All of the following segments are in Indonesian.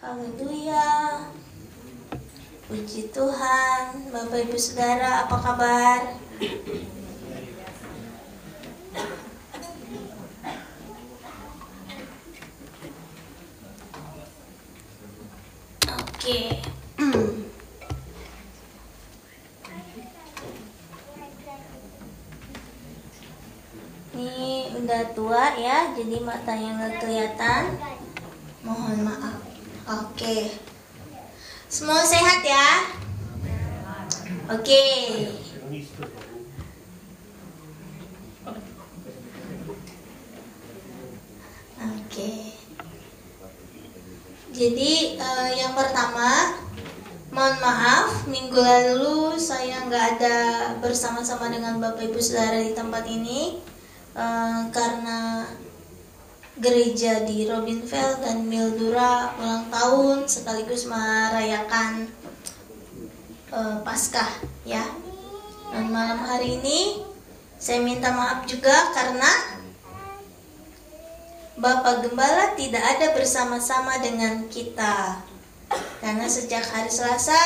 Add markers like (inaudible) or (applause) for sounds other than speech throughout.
Haleluya. Puji Tuhan, Bapak Ibu Saudara, apa kabar? Oke. Ini udah tua ya, jadi matanya nggak kelihatan. Mohon maaf. Oke. Semua sehat ya? Oke. Oke. Jadi eh, yang pertama, mohon maaf minggu lalu saya nggak ada bersama-sama dengan Bapak Ibu Saudara di tempat ini eh, karena gereja di Robinville dan Mildura ulang tahun sekaligus merayakan uh, Paskah ya. Dan malam hari ini saya minta maaf juga karena Bapak Gembala tidak ada bersama-sama dengan kita. Karena sejak hari Selasa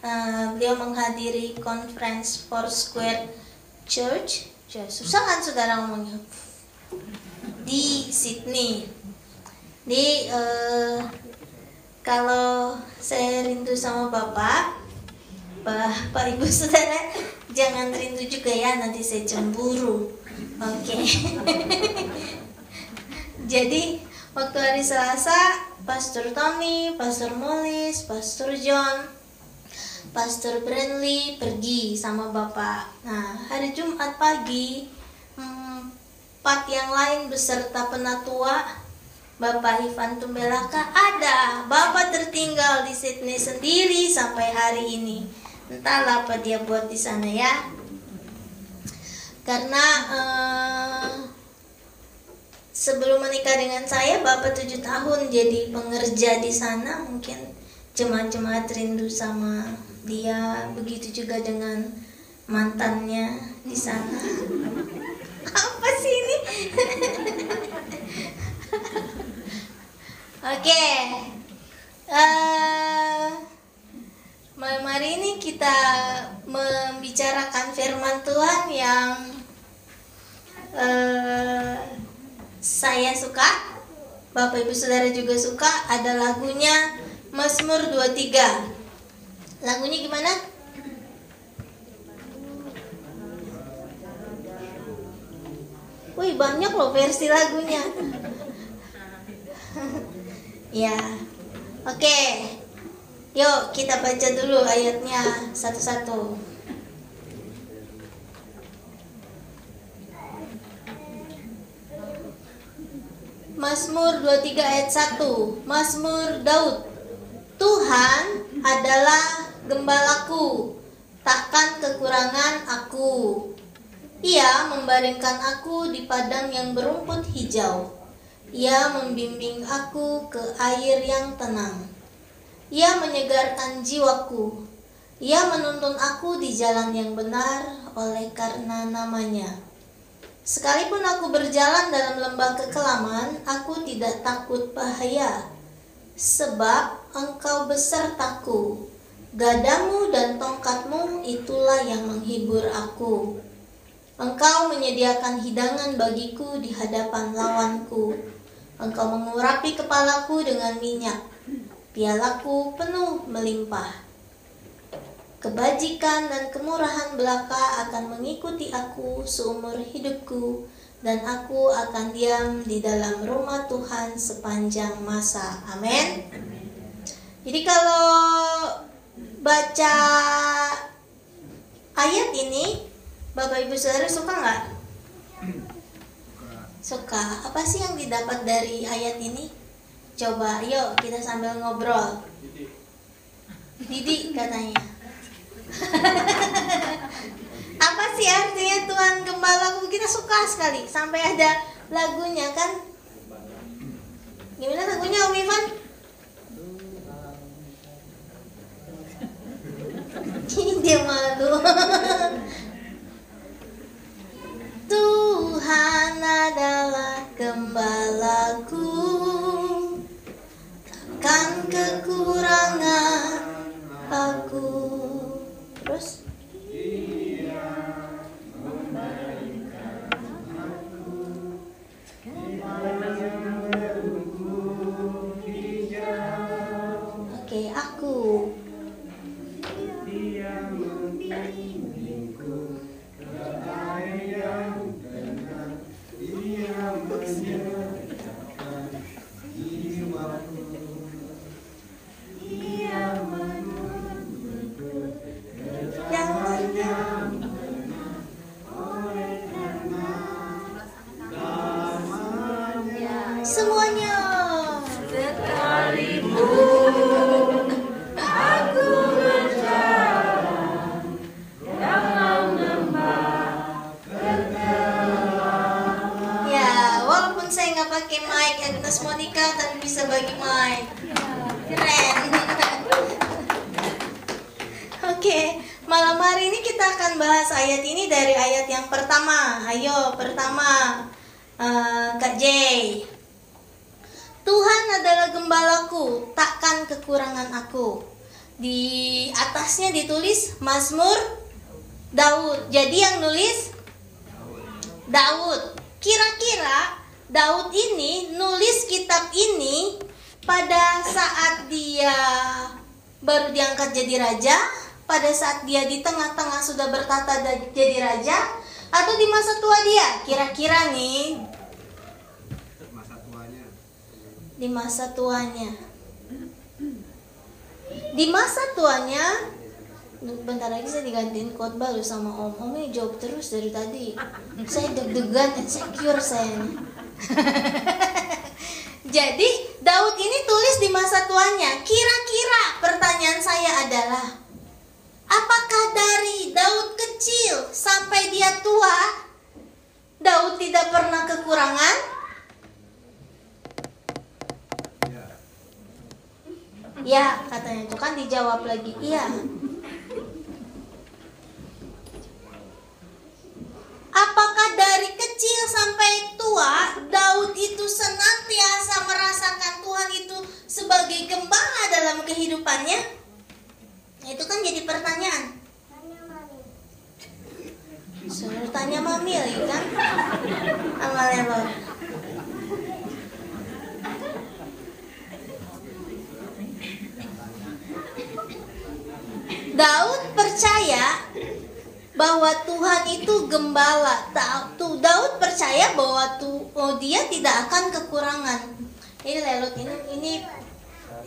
uh, beliau menghadiri conference Foursquare Church. Susah kan saudara ngomongnya? Di Sydney. Di uh, kalau saya rindu sama bapak, bapak ibu saudara (laughs) jangan rindu juga ya nanti saya cemburu. Oke. Okay. (laughs) Jadi waktu hari Selasa, Pastor Tommy, Pastor Molis, Pastor John, Pastor Brandley pergi sama bapak. Nah hari Jumat pagi empat yang lain beserta penatua Bapak Ivan Tumbelaka ada Bapak tertinggal di Sydney sendiri sampai hari ini. Entahlah apa dia buat di sana ya. Karena eh, sebelum menikah dengan saya Bapak tujuh tahun jadi pengerja di sana. Mungkin jemaat-jemaat rindu sama dia begitu juga dengan mantannya di sana apa sih ini oke okay. uh, eh, malam hari ini kita membicarakan firman Tuhan yang uh, saya suka Bapak Ibu Saudara juga suka ada lagunya Mazmur 23 lagunya gimana? Wih banyak loh versi lagunya. Ya. Oke. Yuk kita baca dulu ayatnya satu-satu. Mazmur 23 ayat 1 Mazmur Daud. Tuhan adalah gembalaku. Takkan kekurangan aku ia membaringkan aku di padang yang berumput hijau. Ia membimbing aku ke air yang tenang. Ia menyegarkan jiwaku. Ia menuntun aku di jalan yang benar oleh karena namanya. Sekalipun aku berjalan dalam lembah kekelaman, aku tidak takut bahaya. Sebab engkau besertaku. Gadamu dan tongkatmu itulah yang menghibur aku. Engkau menyediakan hidangan bagiku di hadapan lawanku. Engkau mengurapi kepalaku dengan minyak. Pialaku penuh melimpah. Kebajikan dan kemurahan belaka akan mengikuti aku seumur hidupku dan aku akan diam di dalam rumah Tuhan sepanjang masa. Amin. Jadi kalau baca ayat ini Bapak Ibu Saudara suka nggak? Suka. Apa sih yang didapat dari ayat ini? Coba, yuk kita sambil ngobrol. Didi katanya. (laughs) Apa sih artinya Tuhan Gembalaku? Kita suka sekali. Sampai ada lagunya kan? Gimana lagunya Om Ivan? (laughs) Dia malu. (laughs) Tuhan diangkat jadi raja, pada saat dia di tengah-tengah sudah bertata jadi raja, atau di masa tua dia? Kira-kira nih di masa tuanya. Di masa tuanya, bentar lagi saya digantiin khotbah lu sama om. Om ini jawab terus dari tadi. Saya deg-degan, insecure saya. (laughs) Jadi Daud ini tulis di masa tuanya. Kira-kira pertanyaan saya adalah, apakah dari Daud kecil sampai dia tua, Daud tidak pernah kekurangan? Ya, katanya itu kan dijawab lagi. Iya. Apakah dari kecil sampai tua Daud itu senantiasa merasakan Tuhan itu sebagai gembala dalam kehidupannya? Itu kan jadi pertanyaan. Suruh tanya Mamil kan? Amalelo. Daud percaya bahwa Tuhan itu gembala. Tuh Daud percaya bahwa tuh oh, dia tidak akan kekurangan. Ini lelot ini ini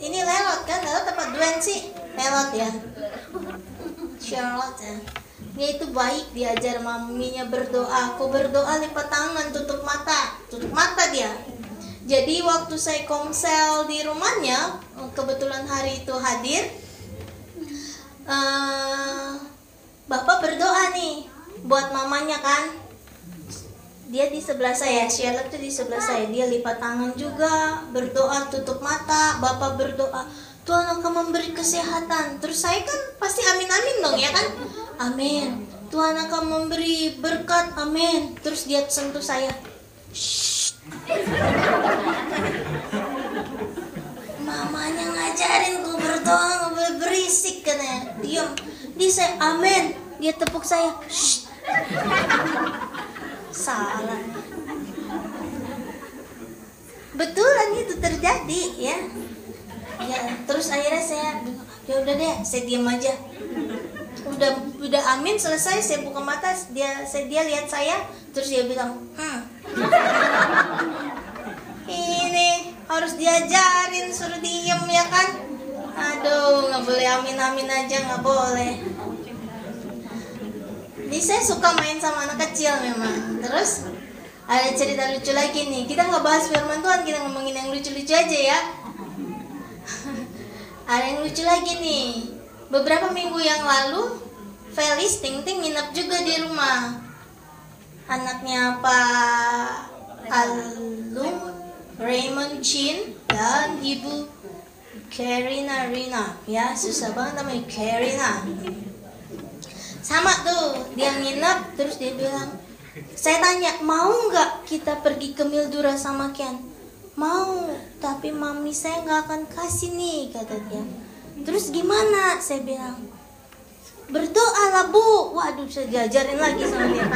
ini lelot kan? Lelot tempat duen sih? Lelot ya. Charlotte ya. Dia itu baik diajar maminya berdoa. Aku berdoa lipat tangan, tutup mata, tutup mata dia. Jadi waktu saya komsel di rumahnya, kebetulan hari itu hadir, uh, bapak berdoa nih buat mamanya kan. Dia di sebelah saya Sheila tuh di sebelah saya. Dia lipat tangan juga berdoa tutup mata bapak berdoa Tuhan akan memberi kesehatan. Terus saya kan pasti amin amin dong ya kan? Amin. Tuhan akan memberi berkat. Amin. Terus dia sentuh saya. Mamanya ngajarin gue berdoa boleh berisik katanya. Diam dia saya amin. Dia tepuk saya Shh. salah. Betulan itu terjadi ya. Ya terus akhirnya saya ya udah deh saya diam aja. Udah udah amin selesai saya buka mata dia saya dia lihat saya terus dia bilang hmm. Ini harus diajarin suruh diem ya kan aduh nggak boleh amin amin aja nggak boleh. Ini saya suka main sama anak kecil memang. Terus ada cerita lucu lagi nih. Kita nggak bahas firman Tuhan kita ngomongin yang lucu-lucu aja ya. (laughs) Ada yang lucu lagi nih. Beberapa minggu yang lalu Felis Ting Ting nginep juga di rumah. Anaknya Pak Alung Raymond Chin dan Ibu Karina Rina. Ya susah banget namanya Karina. Sama tuh dia nginep terus dia bilang saya tanya mau nggak kita pergi ke Mildura sama Ken mau tapi mami saya nggak akan kasih nih kata dia. Terus gimana? saya bilang. Berdoa lah bu. Waduh saya diajarin lagi sama dia.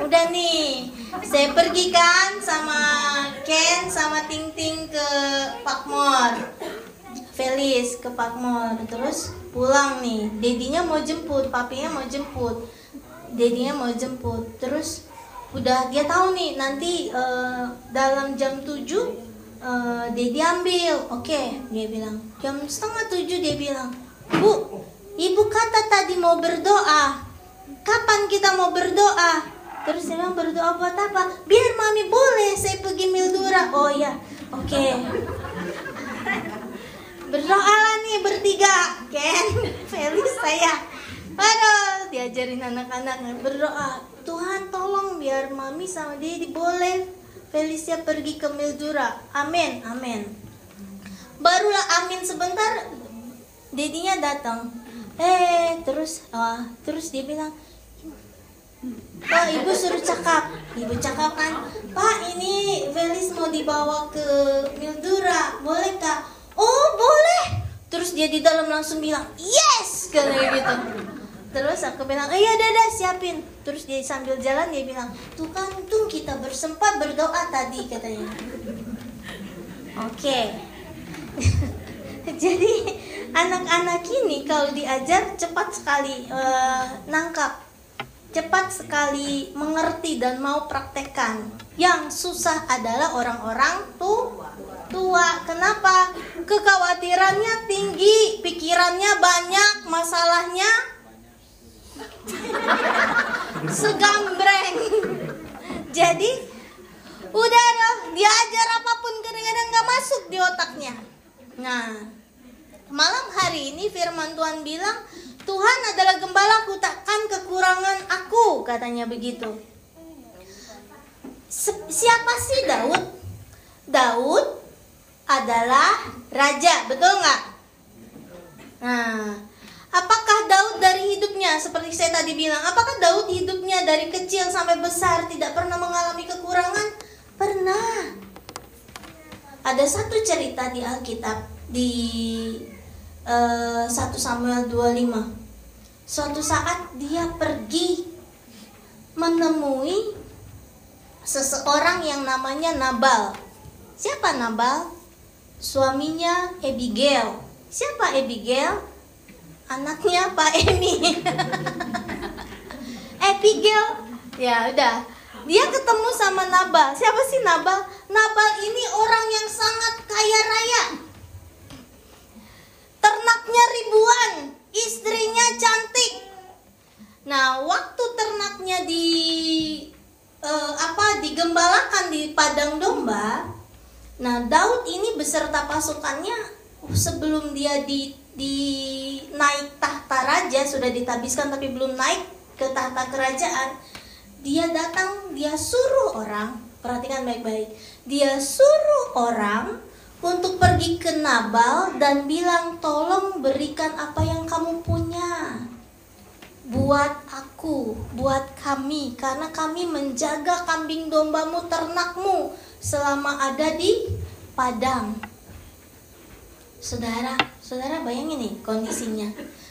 Udah nih saya pergi kan sama Ken sama Ting Ting ke Pakmor Felis ke Pakmor terus pulang nih. Dedinya mau jemput papinya mau jemput. Dedinya mau jemput. Terus udah dia tahu nih nanti uh, dalam jam 7 uh, Dedi ambil. Oke okay, dia bilang. Jam setengah tujuh dia bilang bu ibu kata tadi mau berdoa. Kapan kita mau berdoa Terus saya bilang berdoa buat apa? Biar mami boleh saya pergi Mildura. Oh ya, oke. Okay. Berdoalah nih bertiga, (laughs) Ken, Felix saya. Aduh, diajarin anak-anak berdoa. Tuhan tolong biar mami sama dia boleh Felicia pergi ke Mildura. Amin, amin. Barulah amin sebentar, dedinya datang. Eh, terus, uh, terus dia bilang, Oh, ibu suruh cakap. Ibu cakap kan, Pak ini Felis mau dibawa ke Mildura, boleh kak? Oh boleh. Terus dia di dalam langsung bilang, yes, kayak gitu. Terus aku bilang, iya dadah siapin. Terus dia sambil jalan dia bilang, tuh kan untung kita bersempat berdoa tadi katanya. Oke. Okay. (laughs) Jadi anak-anak ini kalau diajar cepat sekali uh, nangkap cepat sekali mengerti dan mau praktekkan. Yang susah adalah orang-orang tua. Tua, kenapa? Kekhawatirannya tinggi, pikirannya banyak, masalahnya segambreng. Jadi udah dong, diajar apa pun kadang-kadang nggak masuk di otaknya. Nah, malam hari ini firman Tuhan bilang Tuhan adalah gembalaku takkan kekurangan aku katanya begitu. Siapa sih Daud? Daud adalah raja betul nggak? Nah apakah Daud dari hidupnya? Seperti saya tadi bilang apakah Daud hidupnya dari kecil sampai besar tidak pernah mengalami kekurangan? Pernah. Ada satu cerita di Alkitab di uh, eh, 1 Samuel 25 Suatu saat dia pergi menemui seseorang yang namanya Nabal. Siapa Nabal? Suaminya Abigail. Siapa Abigail? Anaknya Pak Emi. (laughs) Abigail, ya udah. Dia ketemu sama Nabal. Siapa sih Nabal? Nabal ini orang yang sangat kaya raya. Ternaknya ribuan, istrinya cantik. Nah, waktu ternaknya di uh, apa digembalakan di padang domba, nah Daud ini beserta pasukannya sebelum dia di di naik tahta raja sudah ditabiskan tapi belum naik ke tahta kerajaan, dia datang, dia suruh orang, perhatikan baik-baik. Dia suruh orang untuk pergi ke Nabal dan bilang tolong berikan apa yang kamu punya buat aku, buat kami karena kami menjaga kambing dombamu ternakmu selama ada di padang. Saudara, saudara bayangin nih kondisinya.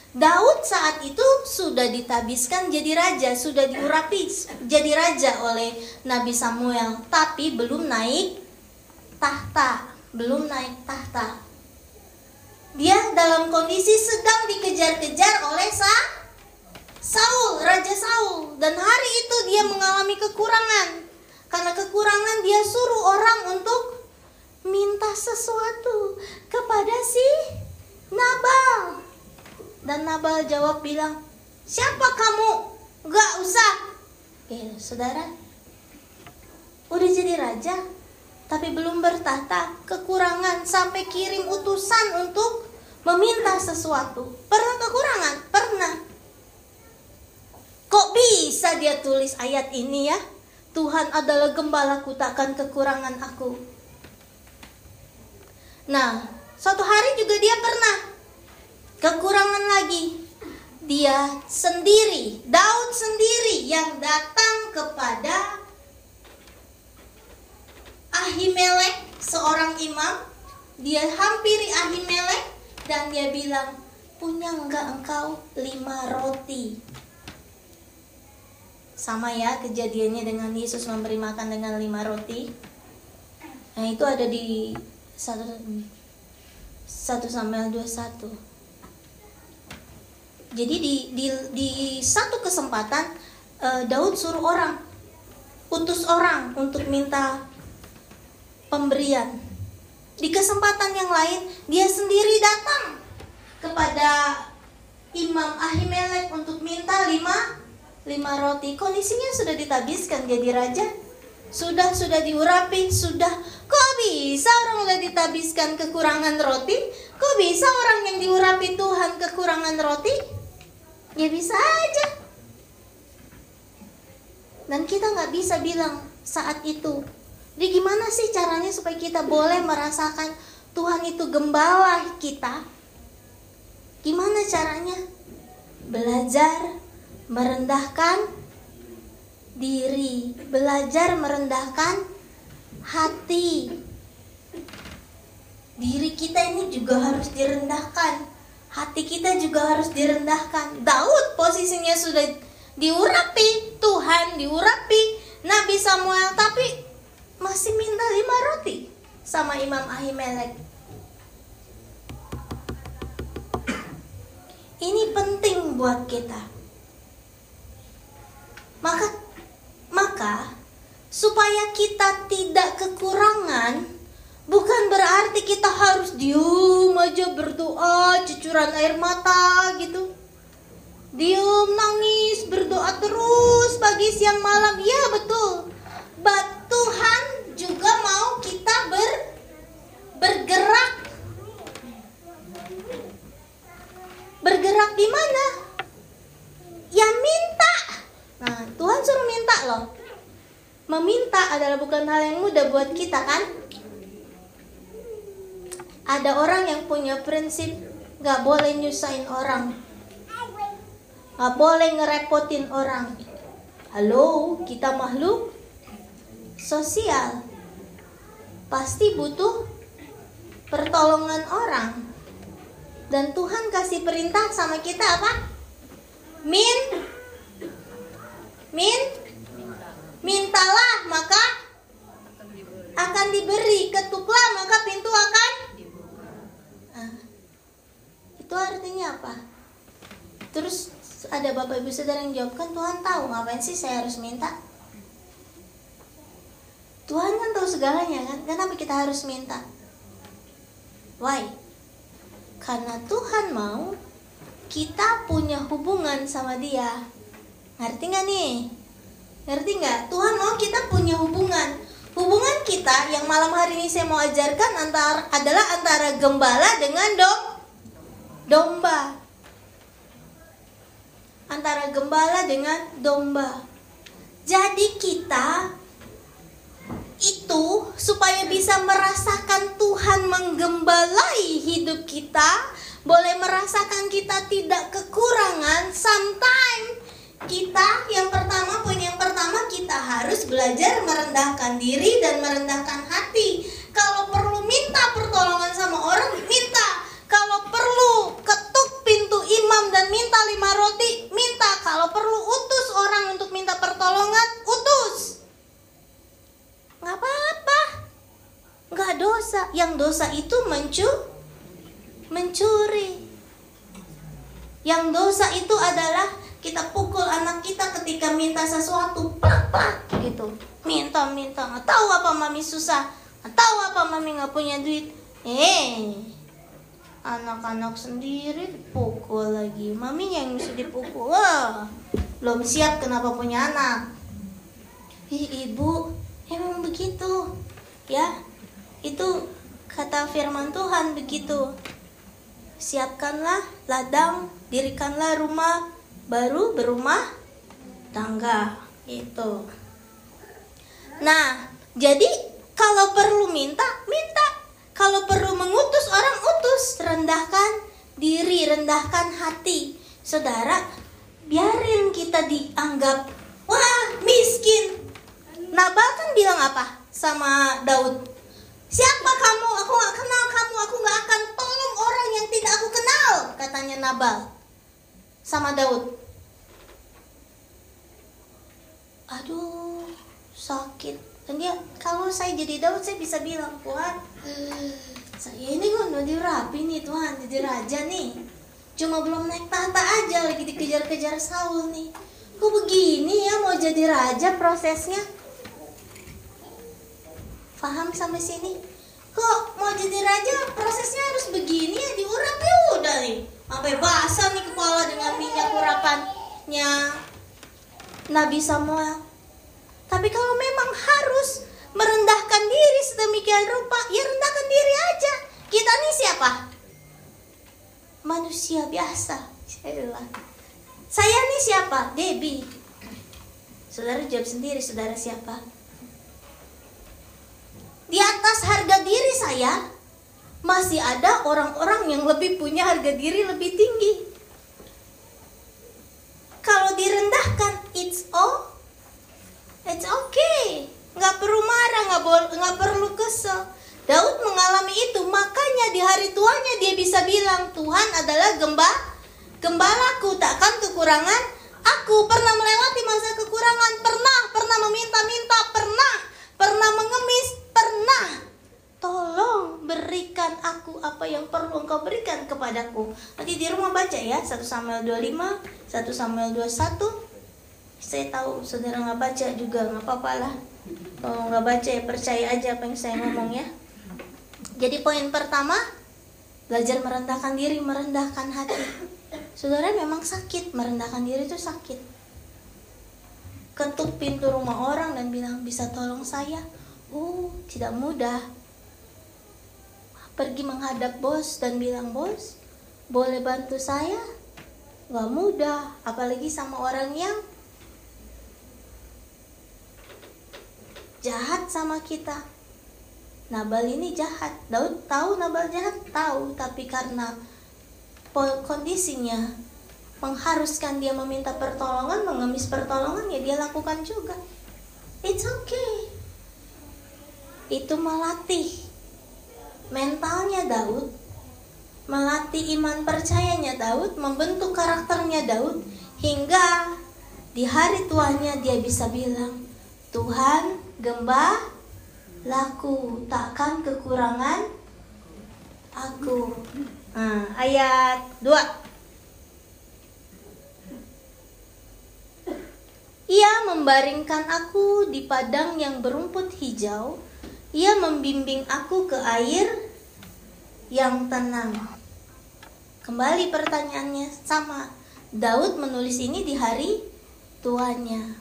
Daud saat itu sudah ditabiskan jadi raja, sudah diurapi jadi raja oleh Nabi Samuel, tapi belum naik tahta belum naik tahta. Dia dalam kondisi sedang dikejar-kejar oleh Sa Saul, Raja Saul. Dan hari itu dia mengalami kekurangan. Karena kekurangan dia suruh orang untuk minta sesuatu kepada si Nabal. Dan Nabal jawab bilang, siapa kamu? Gak usah. Oke, saudara. Udah jadi raja, tapi belum bertahta, kekurangan sampai kirim utusan untuk meminta sesuatu. Pernah kekurangan? Pernah. Kok bisa dia tulis ayat ini ya? Tuhan adalah gembalaku takkan kekurangan aku. Nah, suatu hari juga dia pernah kekurangan lagi. Dia sendiri, Daud sendiri yang datang kepada Ahimelek, seorang imam, dia hampiri Ahimelek dan dia bilang, punya enggak engkau lima roti? Sama ya kejadiannya dengan Yesus memberi makan dengan lima roti. Nah itu ada di satu satu Samuel 21. Jadi di di di satu kesempatan uh, Daud suruh orang utus orang untuk minta pemberian. Di kesempatan yang lain, dia sendiri datang kepada Imam Ahimelek untuk minta lima, lima roti. Kondisinya sudah ditabiskan jadi raja. Sudah, sudah diurapi, sudah. Kok bisa orang udah ditabiskan kekurangan roti? Kok bisa orang yang diurapi Tuhan kekurangan roti? Ya bisa aja. Dan kita nggak bisa bilang saat itu Jadi gimana sih caranya supaya kita boleh merasakan Tuhan itu gembala kita? Gimana caranya? Belajar merendahkan diri, belajar merendahkan hati. Diri kita ini juga harus direndahkan. Hati kita juga harus direndahkan. Daud posisinya sudah diurapi, Tuhan diurapi, Nabi Samuel tapi masih minta lima roti sama Imam Ahimelek. Ini penting buat kita. Maka maka supaya kita tidak kekurangan bukan berarti kita harus diam aja berdoa cucuran air mata gitu. Diam nangis berdoa terus pagi siang malam. Ya betul. Tuhan juga mau kita ber bergerak. Bergerak di mana? Ya minta Nah, Tuhan suruh minta loh. Meminta adalah bukan hal yang mudah buat kita kan? Ada orang yang punya prinsip gak boleh nyusahin orang. Gak boleh ngerepotin orang. Halo, kita makhluk sosial. Pasti butuh pertolongan orang. Dan Tuhan kasih perintah sama kita apa? Min Min Mintalah maka akan diberi Ketuklah maka pintu akan nah, Itu artinya apa? Terus ada bapak ibu saudara yang jawab kan Tuhan tahu ngapain sih saya harus minta Tuhan kan tahu segalanya kan Kenapa kita harus minta Why? Karena Tuhan mau kita punya hubungan sama dia Ngerti nggak nih? Ngerti nggak? Tuhan mau kita punya hubungan. Hubungan kita yang malam hari ini saya mau ajarkan antara adalah antara gembala dengan dom domba. Antara gembala dengan domba. Jadi kita itu supaya bisa merasakan Tuhan menggembalai hidup kita, boleh merasakan kita tidak kekurangan sometimes kita yang pertama poin yang pertama kita harus belajar merendahkan diri dan merendahkan hati. Kalau perlu minta pertolongan sama orang minta. Kalau perlu ketuk pintu imam dan minta lima roti minta. Kalau perlu utus orang untuk minta pertolongan utus nggak apa-apa. Nggak dosa. Yang dosa itu mencu mencuri. Yang dosa itu adalah kita pukul anak kita ketika minta sesuatu. Plak plak gitu. Minta minta. Nggak tahu apa mami susah. Nggak tahu apa mami nggak punya duit. Eh anak-anak sendiri dipukul lagi. Mami yang mesti dipukul. Belum siap kenapa punya anak. Ih, ibu emang begitu ya itu kata firman Tuhan begitu siapkanlah ladang dirikanlah rumah baru berumah tangga itu. Nah, jadi kalau perlu minta, minta. Kalau perlu mengutus orang utus, rendahkan diri, rendahkan hati. Saudara, biarin kita dianggap wah miskin. Nabal kan bilang apa sama Daud? Siapa kamu? Aku gak kenal kamu. Aku gak akan tolong orang yang tidak aku kenal. Katanya Nabal sama Daud. Aduh, sakit. Dan kalau saya jadi Daud, saya bisa bilang, Tuhan, saya ini kan udah dirapi nih Tuhan, jadi raja nih. Cuma belum naik tahta aja, lagi dikejar-kejar Saul nih. Kok begini ya mau jadi raja prosesnya? Paham sampai sini? Kok mau jadi raja prosesnya harus begini ya diurap ya udah nih sampai basah nih kepala dengan minyak urapannya Nabi Samuel. Tapi kalau memang harus merendahkan diri sedemikian rupa, ya rendahkan diri aja. Kita nih siapa? Manusia biasa. Saya nih siapa? Debbie. Saudara jawab sendiri, saudara siapa? Di atas harga diri saya masih ada orang-orang yang lebih punya harga diri lebih tinggi. Kalau direndahkan, it's all, it's okay. Nggak perlu marah, nggak, nggak perlu kesel. Daud mengalami itu, makanya di hari tuanya dia bisa bilang, Tuhan adalah gemba, gembalaku, takkan kekurangan. Aku pernah melewati masa kekurangan, pernah, pernah meminta-minta, pernah, pernah mengemis. Tolong berikan aku apa yang perlu engkau berikan kepadaku. Nanti di rumah baca ya, 1 Samuel 25, 1 Samuel 21. Saya tahu saudara nggak baca juga, nggak apa-apa lah. Kalau nggak baca ya percaya aja apa yang saya ngomong ya. Jadi poin pertama, belajar merendahkan diri, merendahkan hati. Saudara memang sakit, merendahkan diri itu sakit. Ketuk pintu rumah orang dan bilang bisa tolong saya. Oh, tidak mudah pergi menghadap bos dan bilang bos boleh bantu saya? Gak mudah apalagi sama orang yang jahat sama kita. Nabal ini jahat. Daud tahu Nabal jahat? Tahu tapi karena kondisinya mengharuskan dia meminta pertolongan mengemis pertolongan ya dia lakukan juga. It's okay. Itu melatih mentalnya Daud, melatih iman percayanya Daud, membentuk karakternya Daud, hingga di hari tuanya dia bisa bilang, Tuhan gembah laku takkan kekurangan aku. Nah, ayat 2 Ia membaringkan aku di padang yang berumput hijau ia membimbing aku ke air yang tenang. Kembali pertanyaannya sama. Daud menulis ini di hari tuanya.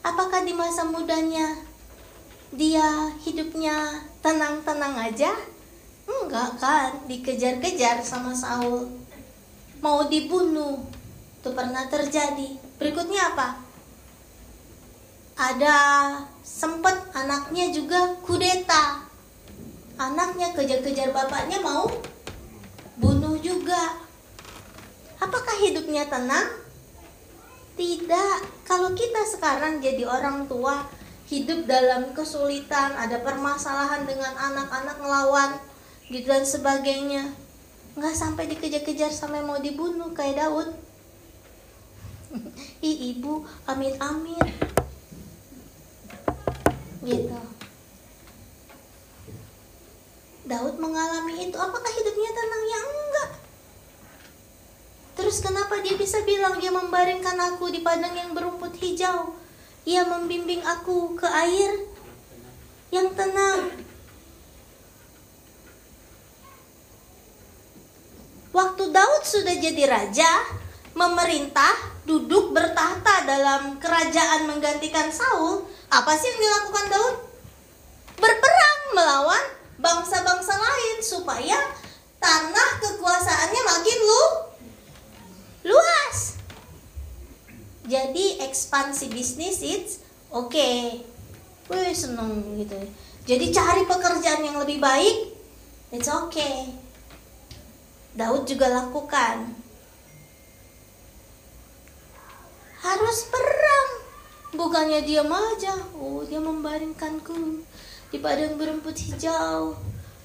Apakah di masa mudanya dia hidupnya tenang-tenang aja? Enggak kan, dikejar-kejar sama Saul. Mau dibunuh. Itu pernah terjadi. Berikutnya apa? Ada sempat anaknya juga kudeta. Anaknya kejar-kejar bapaknya mau bunuh juga. Apakah hidupnya tenang? Tidak. Kalau kita sekarang jadi orang tua hidup dalam kesulitan ada permasalahan dengan anak-anak ngelawan gitu dan sebagainya. Nggak sampai dikejar-kejar sampai mau dibunuh kayak Daud. (laughs) Ih ibu amit-amit gitu. Daud mengalami itu apakah hidupnya tenang? Ya enggak. Terus kenapa dia bisa bilang dia membaringkan aku di padang yang berumput hijau? Ia membimbing aku ke air yang tenang. Waktu Daud sudah jadi raja memerintah duduk bertahta dalam kerajaan menggantikan Saul apa sih yang dilakukan Daud? Berperang melawan bangsa-bangsa lain supaya tanah kekuasaannya makin lu luas. Jadi ekspansi bisnis it's oke. Okay. Wih seneng gitu. Jadi cari pekerjaan yang lebih baik, it's okay. Daud juga lakukan. Harus perang Bukannya diam aja, oh dia membaringkanku di padang berumput hijau,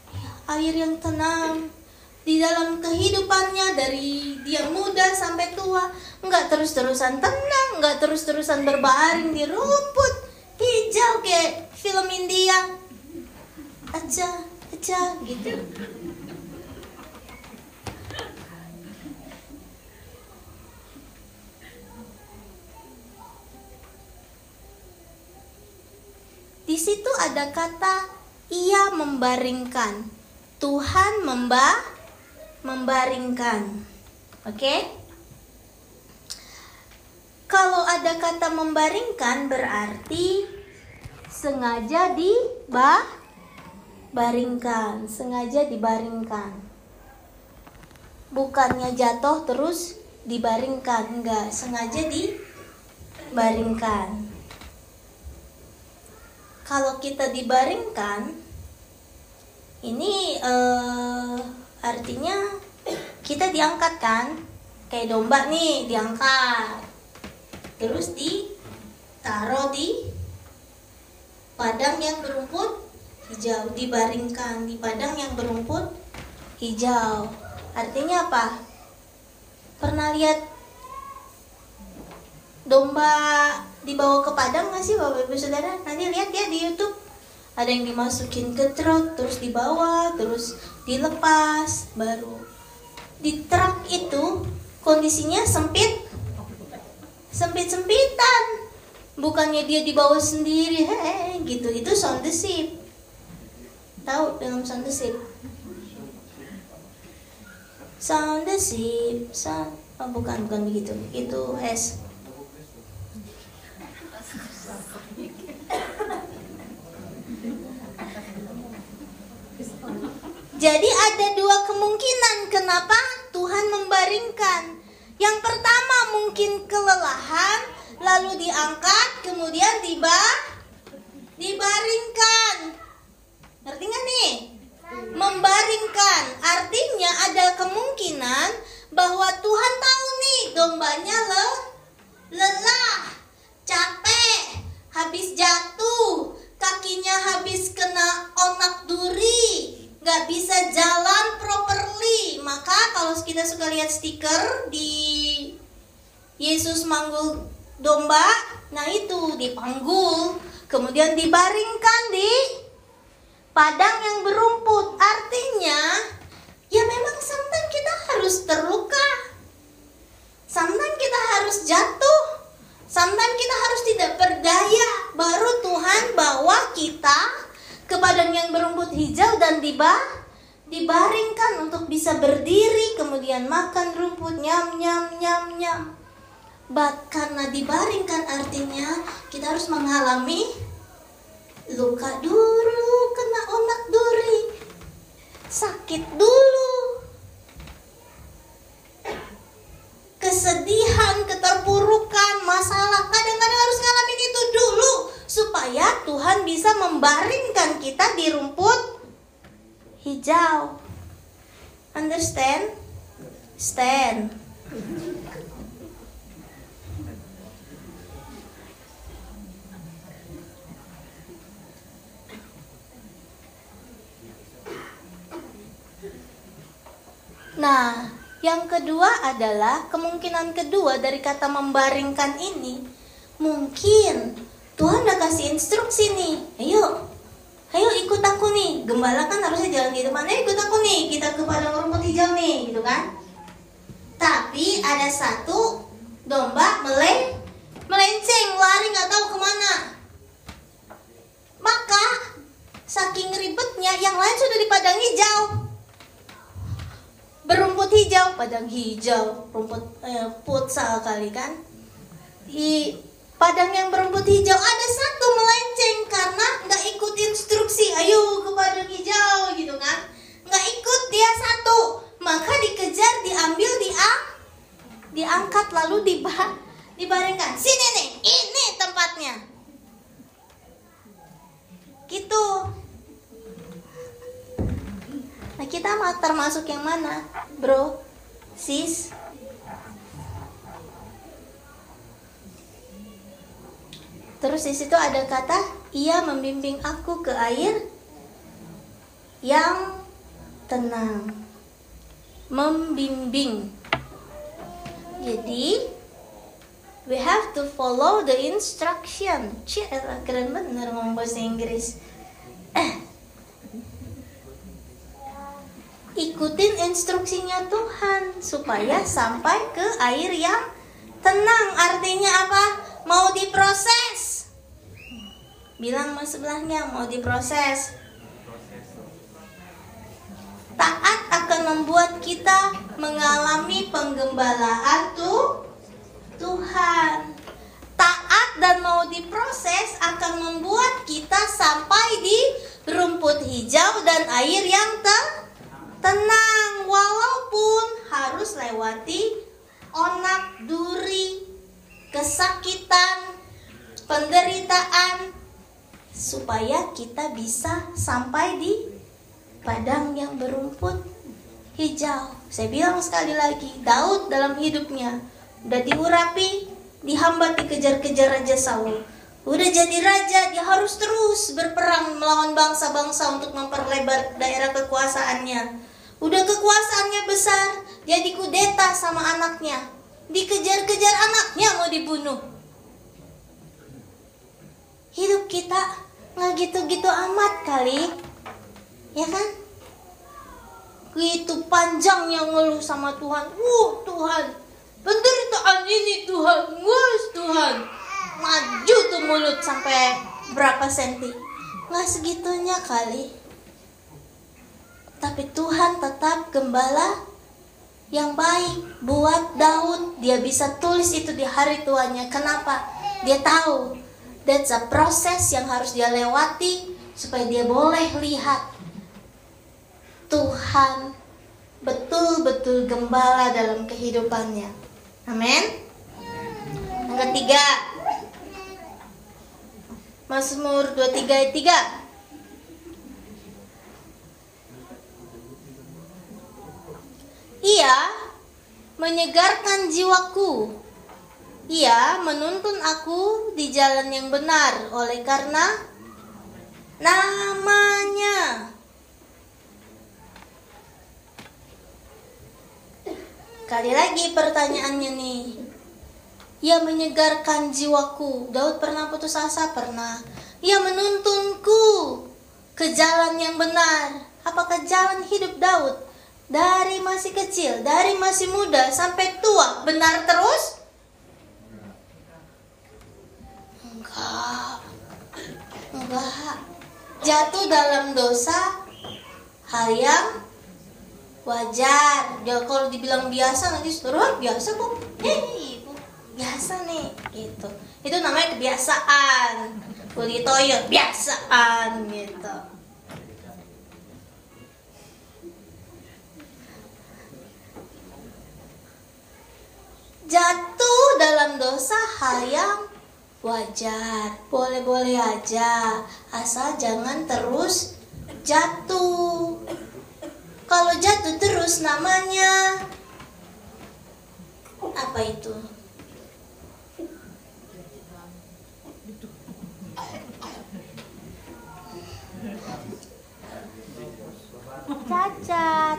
ya, air yang tenang di dalam kehidupannya dari dia muda sampai tua. Nggak terus-terusan tenang nggak terus-terusan berbaring di rumput hijau kayak film India. Aja aja gitu Di situ ada kata ia membaringkan. Tuhan memba membaringkan. Oke? Okay? Kalau ada kata membaringkan berarti sengaja dibah baringkan, sengaja dibaringkan. Bukannya jatuh terus dibaringkan, enggak, sengaja dibaringkan kalau kita dibaringkan ini uh, artinya kita diangkat kan? Kayak domba nih diangkat. Terus ditaruh di padang yang berumput hijau. Dibaringkan di padang yang berumput hijau. Artinya apa? Pernah lihat domba dibawa ke padang nggak sih bapak ibu saudara? Nanti lihat ya di YouTube. Ada yang dimasukin ke truk terus dibawa terus dilepas baru di truk itu kondisinya sempit. Sempit sempitan bukannya dia dibawa sendiri hehe gitu. Itu sound the ship. Tahu film sound the ship? Sound the ship sound oh bukan bukan begitu. Itu has Jadi ada dua kemungkinan kenapa Tuhan membaringkan. Yang pertama mungkin kelelahan, lalu diangkat, kemudian tiba dibaringkan. Ngerti nggak nih? Membaringkan artinya ada kemungkinan bahwa Tuhan tahu nih dombanya le lelah, capek, habis jatuh, kakinya habis kena onak duri, nggak bisa jalan properly. Maka kalau kita suka lihat stiker di Yesus manggul domba, nah itu dipanggul, kemudian dibaringkan di padang yang berumput. Artinya, ya memang sometimes kita harus terluka. Sometimes kita harus jatuh Sometimes kita harus tidak berdaya, baru Tuhan bawa kita ke padang yang berumput hijau dan tiba dibaringkan untuk bisa berdiri, kemudian makan rumput nyam nyam nyam nyam. But karena dibaringkan artinya kita harus mengalami luka dulu, kena onak duri, sakit dulu, kesedihan, keterpurukan, masalah. Kadang-kadang harus ngalamin itu dulu supaya Tuhan bisa membaringkan kita di rumput hijau. Understand? Stand. Nah, yang kedua adalah kemungkinan kedua dari kata membaringkan ini mungkin Tuhan udah kasih instruksi nih, ayo, ayo ikut aku nih. Gembala kan harusnya jalan di depan, ayo ikut aku nih, kita ke padang rumput hijau nih, gitu kan? Tapi ada satu domba meleng, melenceng, lari nggak tahu ke mana. Maka saking ribetnya, yang lain sudah di padang hijau berumput hijau padang hijau rumput eh, futsal kali kan di padang yang berumput hijau ada satu melenceng karena nggak ikut instruksi. Ayo ke padang hijau gitu kan? Nggak ikut dia satu. Maka dikejar diambil diang diangkat lalu diba dibaringkan. Sini nih ini tempatnya. Gitu. Nah kita termasuk yang mana, bro, sis? Di situ ada kata ia membimbing aku ke air yang tenang. Membimbing. Jadi we have to follow the instruction. Cih, keren bener ngomong bahasa Inggris. Eh, ikutin instruksinya Tuhan supaya sampai ke air yang tenang. Artinya apa? Mau diproses. Bilang mas sebelahnya mau diproses. Taat akan membuat kita mengalami penggembalaan tuh Tuhan. Taat dan mau diproses akan membuat kita sampai di rumput hijau dan air yang tenang tenang walaupun harus lewati onak duri, kesakitan, penderitaan supaya kita bisa sampai di padang yang berumput hijau. Saya bilang sekali lagi, Daud dalam hidupnya udah diurapi, dihambat, dikejar-kejar Raja Saul. Udah jadi raja, dia harus terus berperang melawan bangsa-bangsa untuk memperlebar daerah kekuasaannya. Udah kekuasaannya besar, jadi kudeta sama anaknya. Dikejar-kejar anaknya mau dibunuh. Hidup kita nggak gitu-gitu amat kali. Ya kan? Gitu panjangnya ngeluh sama Tuhan. Uh, Tuhan, penderitaan ini Tuhan, was Tuhan. Maju tuh mulut sampai berapa senti. Nggak segitunya kali. Tapi Tuhan tetap gembala yang baik buat Daud. Dia bisa tulis itu di hari tuanya. Kenapa? Dia tahu that's a proses yang harus dia lewati supaya dia boleh lihat Tuhan betul-betul gembala dalam kehidupannya. Amin. Yang ketiga, Mazmur 23 ayat 3. Ia menyegarkan jiwaku. Ia menuntun aku di jalan yang benar oleh karena namanya. Kali lagi pertanyaannya nih. Ia menyegarkan jiwaku. Daud pernah putus asa? Pernah. Ia menuntunku ke jalan yang benar. Apakah jalan hidup Daud? Dari masih kecil, dari masih muda sampai tua, benar terus? Enggak. Jatuh dalam dosa hal yang wajar. Ya kalau dibilang biasa nanti suruh biasa kok. Hei, ibu biasa nih gitu. Itu namanya kebiasaan. Kuli toyo biasaan gitu. jatuh dalam dosa hal yang wajar boleh-boleh aja. Asal jangan terus jatuh. Kalau jatuh terus namanya apa itu? Cacat.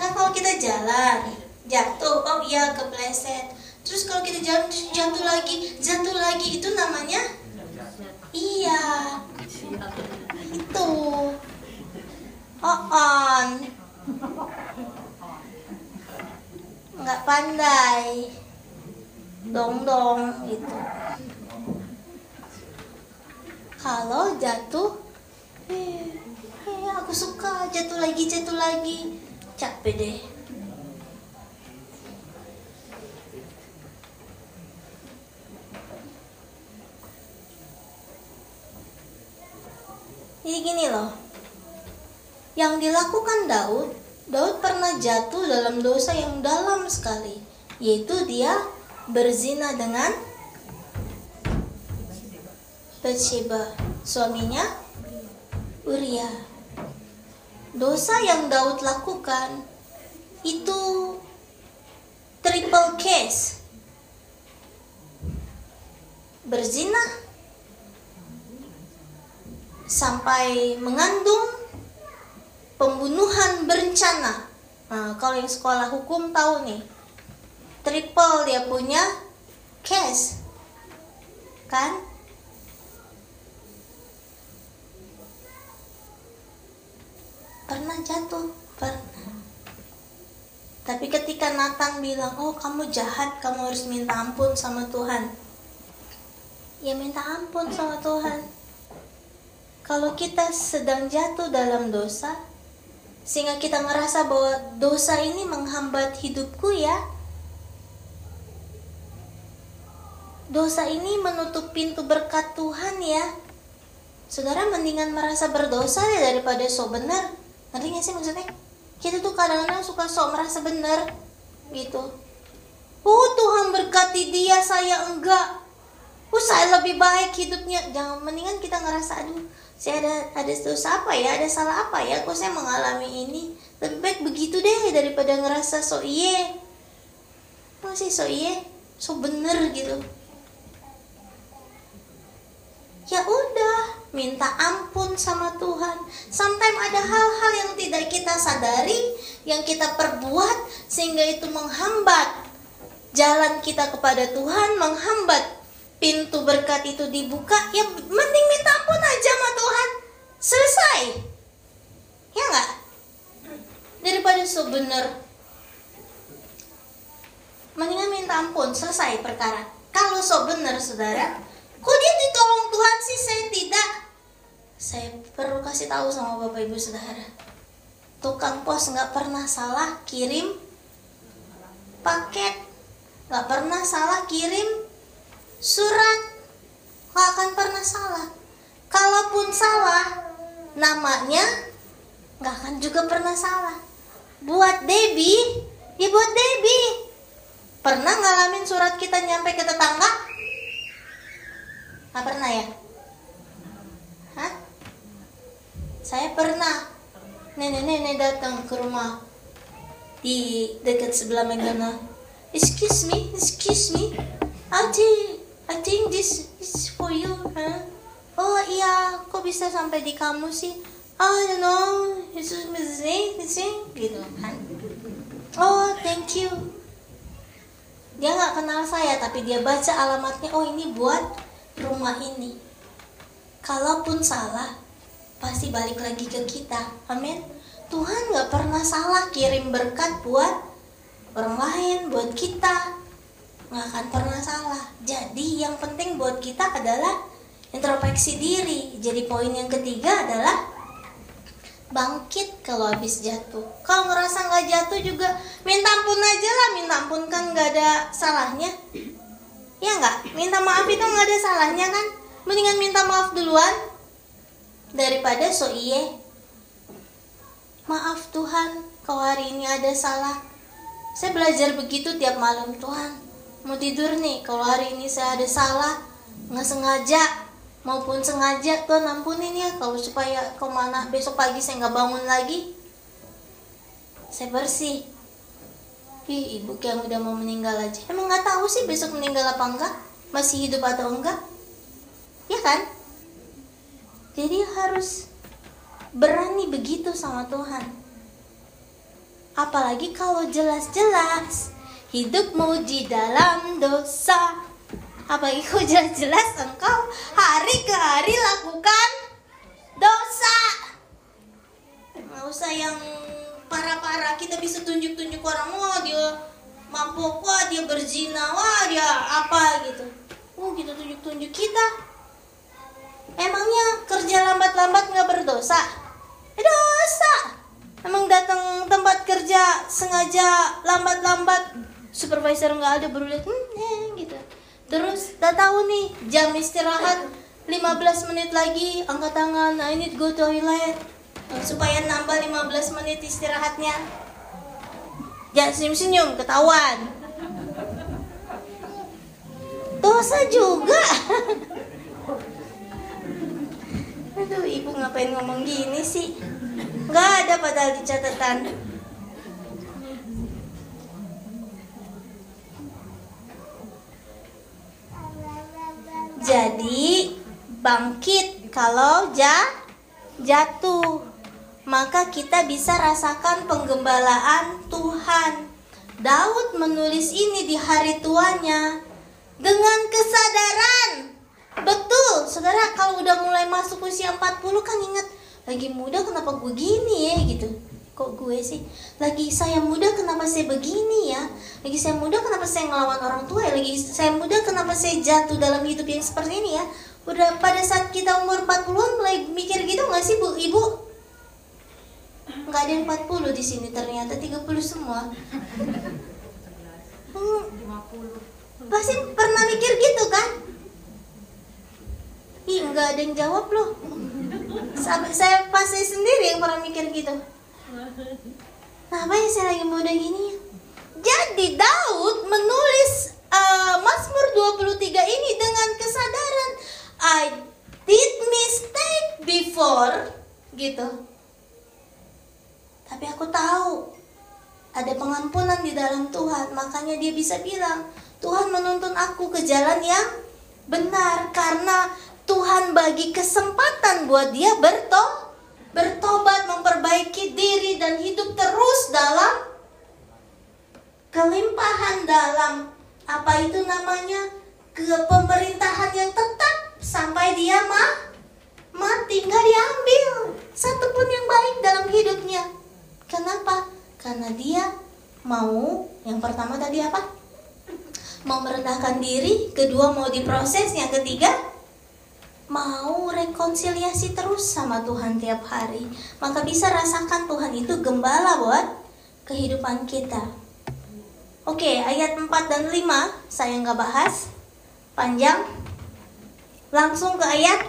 Nah kalau kita jalan jatuh oh iya kepleset terus kalau kita jatuh jatuh lagi jatuh lagi itu namanya? Iya. Itu. Oh on nggak pandai. Dong dong gitu. Kalau jatuh eh, eh aku suka. Jatuh lagi jatuh lagi. Capek deh Jadi gini loh. Yang dilakukan Daud, Daud pernah jatuh dalam dosa yang dalam sekali, yaitu dia berzina dengan Bathsheba, suaminya Uria. Dosa yang Daud lakukan itu triple case. Berzina, sampai mengandung pembunuhan berencana. Nah, kalau yang sekolah hukum tahu nih, triple dia punya case, kan? Pernah jatuh, pernah. Tapi ketika Nathan bilang, oh kamu jahat, kamu harus minta ampun sama Tuhan. Ya minta ampun sama Tuhan kalau kita sedang jatuh dalam dosa, sehingga kita merasa bahwa dosa ini menghambat hidupku ya. Dosa ini menutup pintu berkat Tuhan ya. Saudara mendingan merasa berdosa ya daripada sok benar. Ngerti gak sih maksudnya? Kita tuh kadang-kadang suka sok merasa benar gitu. Oh Tuhan berkati dia, saya enggak. Oh saya lebih baik hidupnya. Jangan mendingan kita ngerasa aduh saya ada ada dosa apa ya? Ada salah apa ya? Kok saya mengalami ini? Lebih baik begitu deh daripada ngerasa so iye. Masih so iye? So bener gitu. Ya udah minta ampun sama Tuhan. Sometimes ada hal-hal yang tidak kita sadari yang kita perbuat sehingga itu menghambat jalan kita kepada Tuhan menghambat pintu berkat itu dibuka ya mending minta ampun aja sama Tuhan. Selesai. Ya nggak? Daripada so bener mendingan minta ampun selesai perkara. Kalau so bener saudara kok dia ditolong Tuhan sih? Saya tidak. Saya perlu kasih tahu sama bapak ibu saudara. Tukang pos nggak pernah salah kirim paket. Nggak pernah salah kirim surat. Nggak akan pernah salah. Kalaupun salah namanya nggak akan juga pernah salah. Buat Debbie ya buat Debbie. Pernah ngalamin surat kita nyampe ke tetangga? Nggak pernah ya? Hah? saya pernah. Nenek-nenek datang ke rumah di dekat sebelah Megana. Excuse me excuse me. Aji I think this is for you, huh? Oh iya, kok bisa sampai di kamu sih? Oh, you know, it's missing, missing, gitu kan? Oh, thank you. Dia nggak kenal saya, tapi dia baca alamatnya. Oh, ini buat rumah ini. Kalaupun salah, pasti balik lagi ke kita. Amin. Tuhan nggak pernah salah kirim berkat buat orang lain, buat kita nggak akan pernah salah. Jadi yang penting buat kita adalah introspeksi diri. Jadi poin yang ketiga adalah bangkit kalau habis jatuh. Kalau ngerasa nggak jatuh juga minta ampun aja lah, minta ampun kan nggak ada salahnya. Ya nggak, minta maaf itu nggak ada salahnya kan? Mendingan minta maaf duluan daripada so iye. Maaf Tuhan, kau hari ini ada salah. Saya belajar begitu tiap malam Tuhan mau tidur nih kalau hari ini saya ada salah nggak sengaja maupun sengaja tuh ampunin ya kalau supaya ke mana besok pagi saya nggak bangun lagi saya bersih. Ih, ibu yang udah mau meninggal aja. Emang nggak tahu sih besok meninggal apa enggak masih hidup atau enggak? Ya kan? Jadi harus berani begitu sama Tuhan. Apalagi kalau jelas-jelas hidupmu di dalam dosa. Apalagi (laughs) kau jelas-jelas engkau hari ke hari lakukan dosa. Nggak usah yang parah-parah. Kita bisa tunjuk-tunjuk orang wah dia mampu wah dia berzina wah dia apa gitu. Oh kita tunjuk-tunjuk kita. Emangnya kerja lambat-lambat nggak berdosa? Eh, dosa. Emang datang tempat kerja sengaja lambat-lambat supervisor nggak ada baru lihat hmm, eh, gitu. Terus udah tahu nih jam istirahat 15 menit lagi angkat tangan I need go toilet. Supaya nambah 15 menit istirahatnya. Jangan senyum-senyum ketahuan. Dosa juga. (laughs) Aduh ibu ngapain ngomong gini sih? Nggak ada padahal di catatan Jadi bangkit kalau ja, jatuh. Maka kita bisa rasakan penggembalaan Tuhan. Daud menulis ini di hari tuanya dengan kesadaran. Betul, saudara kalau udah mulai masuk usia 40 kan ingat lagi muda kenapa gue gini ya gitu kok gue sih lagi saya muda kenapa saya begini ya? Lagi saya muda kenapa saya ngelawan orang tua ya? Lagi saya muda kenapa saya jatuh dalam hidup yang seperti ini ya? Udah pada saat kita umur 40-an mulai mikir gitu nggak sih bu ibu? Nggak ada yang 40 di sini ternyata 30 semua. Hmm, pasti pernah mikir gitu kan? Ih nggak ada yang jawab loh. Sampai saya pasti sendiri yang pernah mikir gitu (laughs) Apa yang saya lagi muda gini? Jadi Daud menulis uh, Mazmur 23 ini dengan kesadaran I did mistake before gitu. Tapi aku tahu ada pengampunan di dalam Tuhan, makanya dia bisa bilang, Tuhan menuntun aku ke jalan yang benar karena Tuhan bagi kesempatan buat dia berto bertobat, memperbaiki diri dan hidup terus dalam kelimpahan dalam apa itu namanya ke pemerintahan yang tetap sampai dia mah mati nggak diambil satupun yang baik dalam hidupnya. Kenapa? Karena dia mau yang pertama tadi apa? Mau merendahkan diri kedua mau diproses yang ketiga mau rekonsiliasi terus sama Tuhan tiap hari maka bisa rasakan Tuhan itu gembala buat kehidupan kita Oke, ayat 4 dan 5 saya nggak bahas panjang. Langsung ke ayat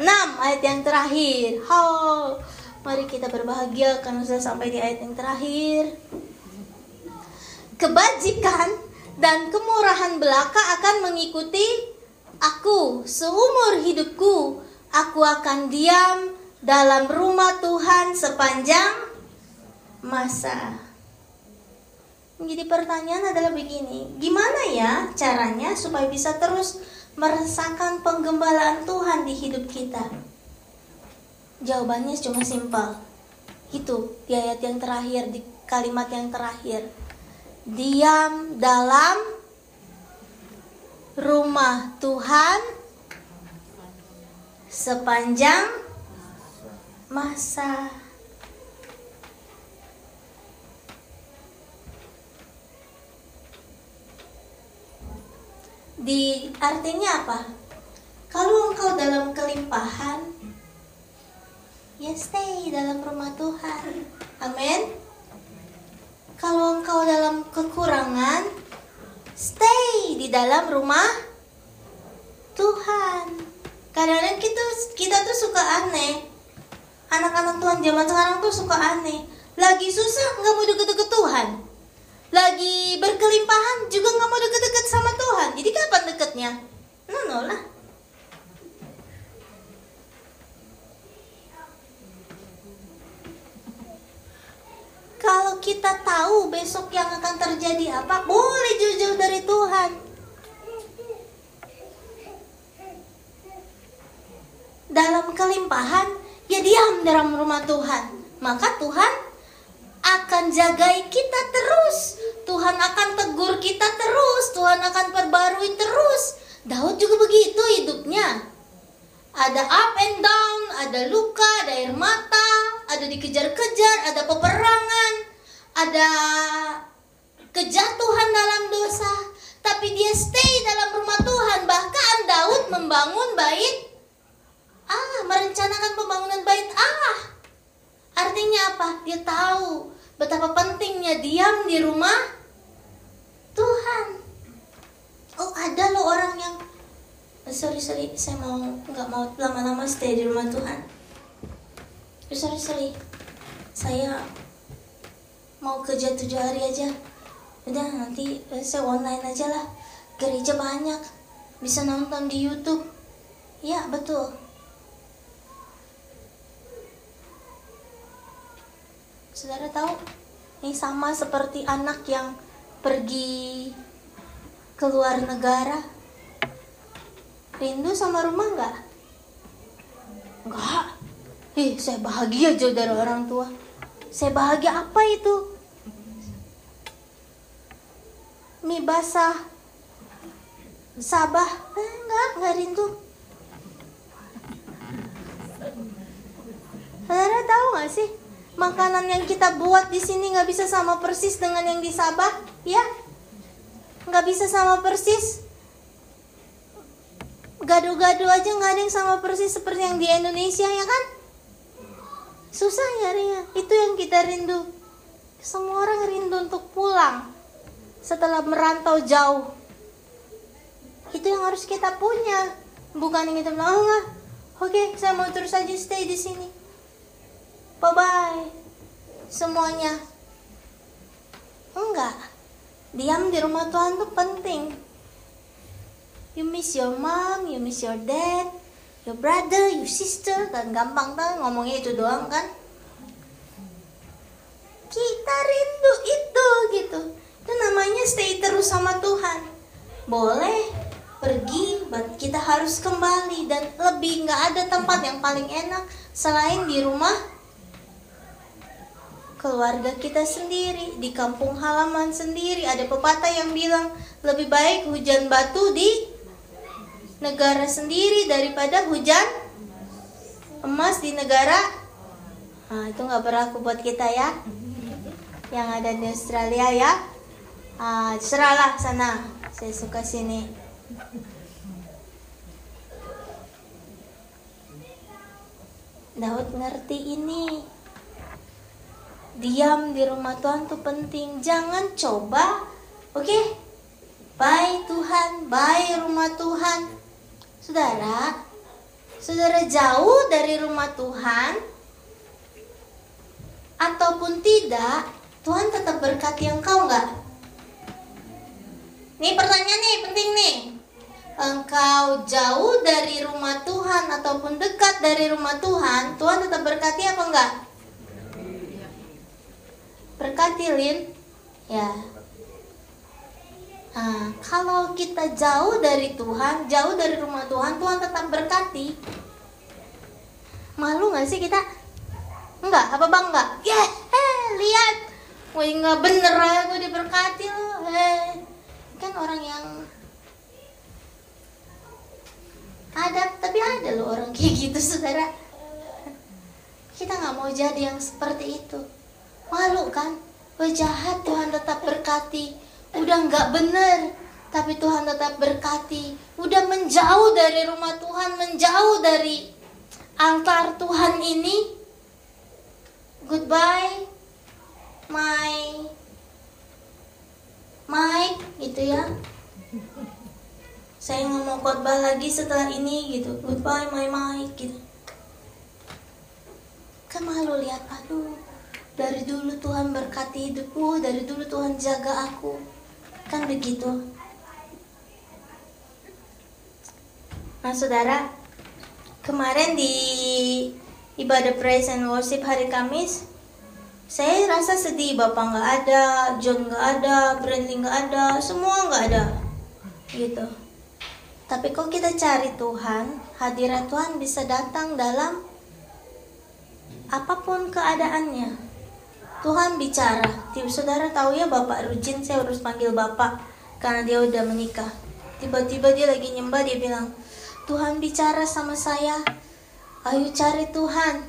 6, ayat yang terakhir. Oh, mari kita berbahagia karena sudah sampai di ayat yang terakhir. Kebajikan dan kemurahan belaka akan mengikuti aku seumur hidupku. Aku akan diam dalam rumah Tuhan sepanjang masa. Jadi pertanyaan adalah begini, gimana ya caranya supaya bisa terus merasakan penggembalaan Tuhan di hidup kita? Jawabannya cuma simpel. Itu di ayat yang terakhir, di kalimat yang terakhir. Diam dalam rumah Tuhan sepanjang masa. di artinya apa? Kalau engkau dalam kelimpahan, ya stay dalam rumah Tuhan. Amin. Kalau engkau dalam kekurangan, stay di dalam rumah Tuhan. Kadang-kadang kita kita tuh suka aneh. Anak-anak Tuhan zaman sekarang tuh suka aneh. Lagi susah nggak mau deket-deket Tuhan lagi berkelimpahan juga nggak mau deket-deket sama Tuhan. Jadi kapan deketnya? Nono lah. Kalau kita tahu besok yang akan terjadi apa, boleh jujur dari Tuhan. Dalam kelimpahan, ya diam dalam rumah Tuhan. Maka Tuhan akan jagai kita terus. Tuhan akan tegur kita terus. Tuhan akan perbarui terus. Daud juga begitu hidupnya. Ada up and down, ada luka, ada air mata, ada dikejar-kejar, ada peperangan, ada kejatuhan dalam dosa. Tapi dia stay dalam rumah Tuhan. Bahkan Daud membangun bait Allah, merencanakan pembangunan bait Allah. Artinya apa? Dia tahu betapa pentingnya diam di rumah Tuhan. Oh ada loh orang yang sorry sorry saya mau nggak mau lama-lama stay di rumah Tuhan. Sorry sorry saya mau kerja tujuh hari aja. Udah nanti eh, saya online aja lah. Gereja banyak bisa nonton di YouTube. Ya betul. Saudara tahu, ini sama seperti anak yang pergi ke luar negara. Rindu sama rumah nggak? Nggak. Ih, saya bahagia jauh dari orang tua. Saya bahagia apa itu? Mie basah. Sabah. Eh, enggak, enggak rindu. Saudara tahu nggak sih? makanan yang kita buat di sini nggak bisa sama persis dengan yang di Sabah, ya? Nggak bisa sama persis. Gado-gado aja nggak ada yang sama persis seperti yang di Indonesia, ya kan? Susah nyarinya. Itu yang kita rindu. Semua orang rindu untuk pulang setelah merantau jauh. Itu yang harus kita punya. Bukan yang kita bilang, oh enggak, oke saya mau terus aja stay di sini bye-bye semuanya. Enggak. Diam di rumah Tuhan tuh penting. You miss your mom, you miss your dad, your brother, your sister, kan gampang kan ngomongnya itu doang kan? Kita rindu itu gitu. Itu namanya stay terus sama Tuhan. Boleh pergi, kita harus kembali dan lebih nggak ada tempat yang paling enak selain di rumah keluarga kita sendiri, di kampung halaman sendiri. Ada pepatah yang bilang lebih baik hujan batu di negara sendiri daripada hujan emas di negara. Nah, itu nggak berlaku buat kita ya. Yang ada di Australia ya. Ah, seralah sana. Saya suka sini. Daud ngerti ini diam di rumah Tuhan tuh penting. Jangan coba, oke? Okay? Bye Tuhan, bye rumah Tuhan. Saudara, saudara jauh dari rumah Tuhan ataupun tidak, Tuhan tetap berkati engkau nggak? Nih pertanyaan nih, penting nih. Engkau jauh dari rumah Tuhan ataupun dekat dari rumah Tuhan, Tuhan tetap berkati apa enggak? berkati Lin ya nah, kalau kita jauh dari Tuhan jauh dari rumah Tuhan Tuhan tetap berkati. Malu nggak sih kita? Enggak apa bang? Enggak yeah, eh, lihat. Wah nggak bener ya gue diberkati lo eh kan orang yang ada tapi ada loh orang (laughs) kayak gitu saudara. Kita nggak mau jadi yang seperti itu. Malu kan? Wah jahat Tuhan tetap berkati. Udah nggak bener, tapi Tuhan tetap berkati. Udah menjauh dari rumah Tuhan, menjauh dari altar Tuhan ini. Goodbye, my Mike, gitu ya. Saya nggak mau khotbah lagi setelah ini gitu. Goodbye, my Mike, gitu. Kan malu lihat, aduh dari dulu Tuhan berkati hidupku, dari dulu Tuhan jaga aku. Kan begitu. Nah, Saudara, kemarin di ibadah praise and worship hari Kamis, saya rasa sedih Bapak nggak ada, John nggak ada, Brandly nggak ada, semua nggak ada, gitu. Tapi kok kita cari Tuhan, hadirat Tuhan bisa datang dalam apa pun keadaannya. Tuhan bicara. Tiba saudara tahu ya Bapak Rujin, saya harus panggil Bapak karena dia udah menikah. Tiba-tiba dia lagi nyembah, dia bilang, Tuhan bicara sama saya, ayo cari Tuhan.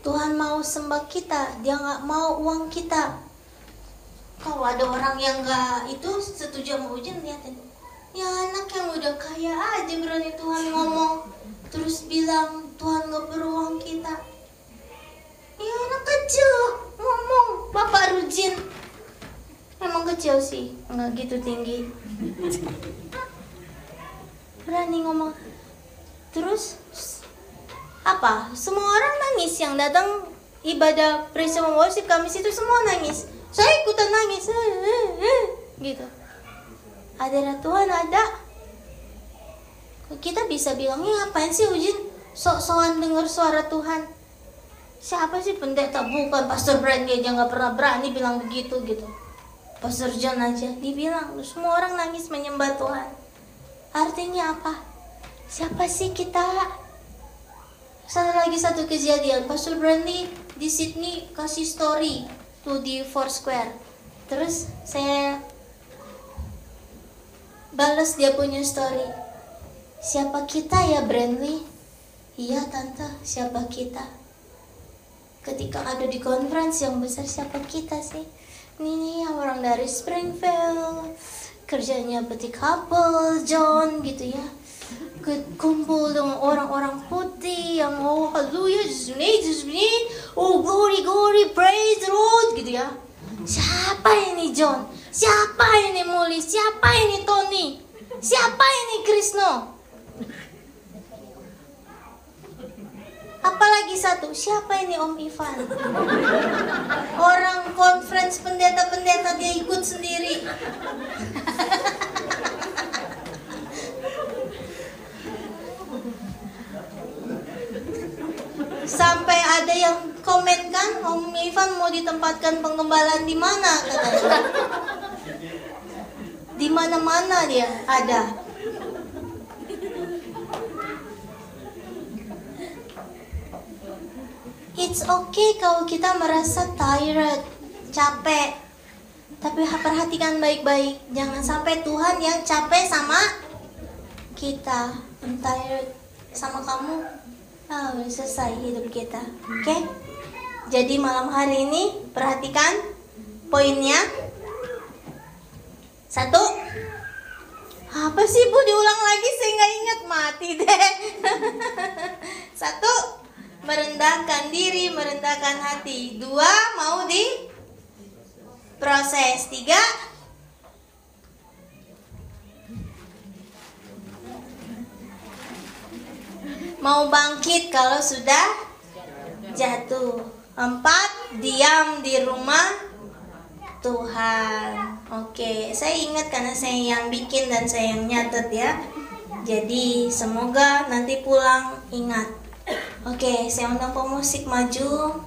Tuhan mau sembah kita, dia nggak mau uang kita. Kalau ada orang yang nggak itu setuju sama Ujin, lihatin. Ya anak yang udah kaya aja berani Tuhan ngomong. Terus bilang Tuhan nggak perlu uang kita Iya anak kecil ngomong Bapak Rujin Emang kecil sih Nggak gitu tinggi Berani ngomong Terus Apa? Semua orang nangis yang datang Ibadah praise and worship kami situ semua nangis. Saya ikutan nangis. Gitu. Ada Tuhan ada. Kita bisa bilangnya ngapain sih Ujin? Sok-sokan dengar suara Tuhan. Siapa sih pendeta bukan pastor Brandy aja nggak pernah berani bilang begitu gitu. Pastor John aja dibilang semua orang nangis menyembah Tuhan. Artinya apa? Siapa sih kita satu lagi satu kejadian. Pastor Brandy di Sydney kasih story tuh di Foursquare. Terus saya balas dia punya story. Siapa kita ya Brandly iya tante. Siapa kita? Ketika ada di conference yang besar siapa kita sih? Ini nih orang dari Springfield. Kerjanya peti couple John gitu ya kumpul dengan orang-orang putih yang oh haleluya Jesus ini oh glory glory praise the Lord gitu ya. Siapa ini John? Siapa ini Muli? Siapa ini Tony? Siapa ini Krisno? Apalagi satu, siapa ini Om Ivan? Orang conference pendeta-pendeta dia ikut sendiri. (laughs) Ivan ditempatkan penggembalaan di mana katanya. Di mana-mana dia ada. It's okay kalau kita merasa tired, capek. Tapi perhatikan baik-baik, jangan sampai Tuhan yang capek sama kita. I'm tired sama kamu. Ah, udah selesai hidup kita. Oke? Okay? Jadi malam hari ini perhatikan poinnya. Satu. Apa sih Bu diulang lagi saya nggak ingat mati deh. (laughs) Satu, merendahkan diri, merendahkan hati. Dua, mau di proses. Tiga, mau bangkit kalau sudah jatuh. Empat, diam di rumah Tuhan. Oke, saya ingat karena saya yang bikin dan saya yang nyatet ya. Jadi semoga nanti pulang ingat. Oke, saya undang pemusik maju.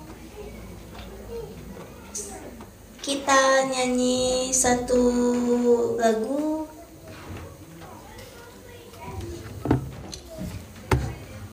Kita nyanyi satu lagu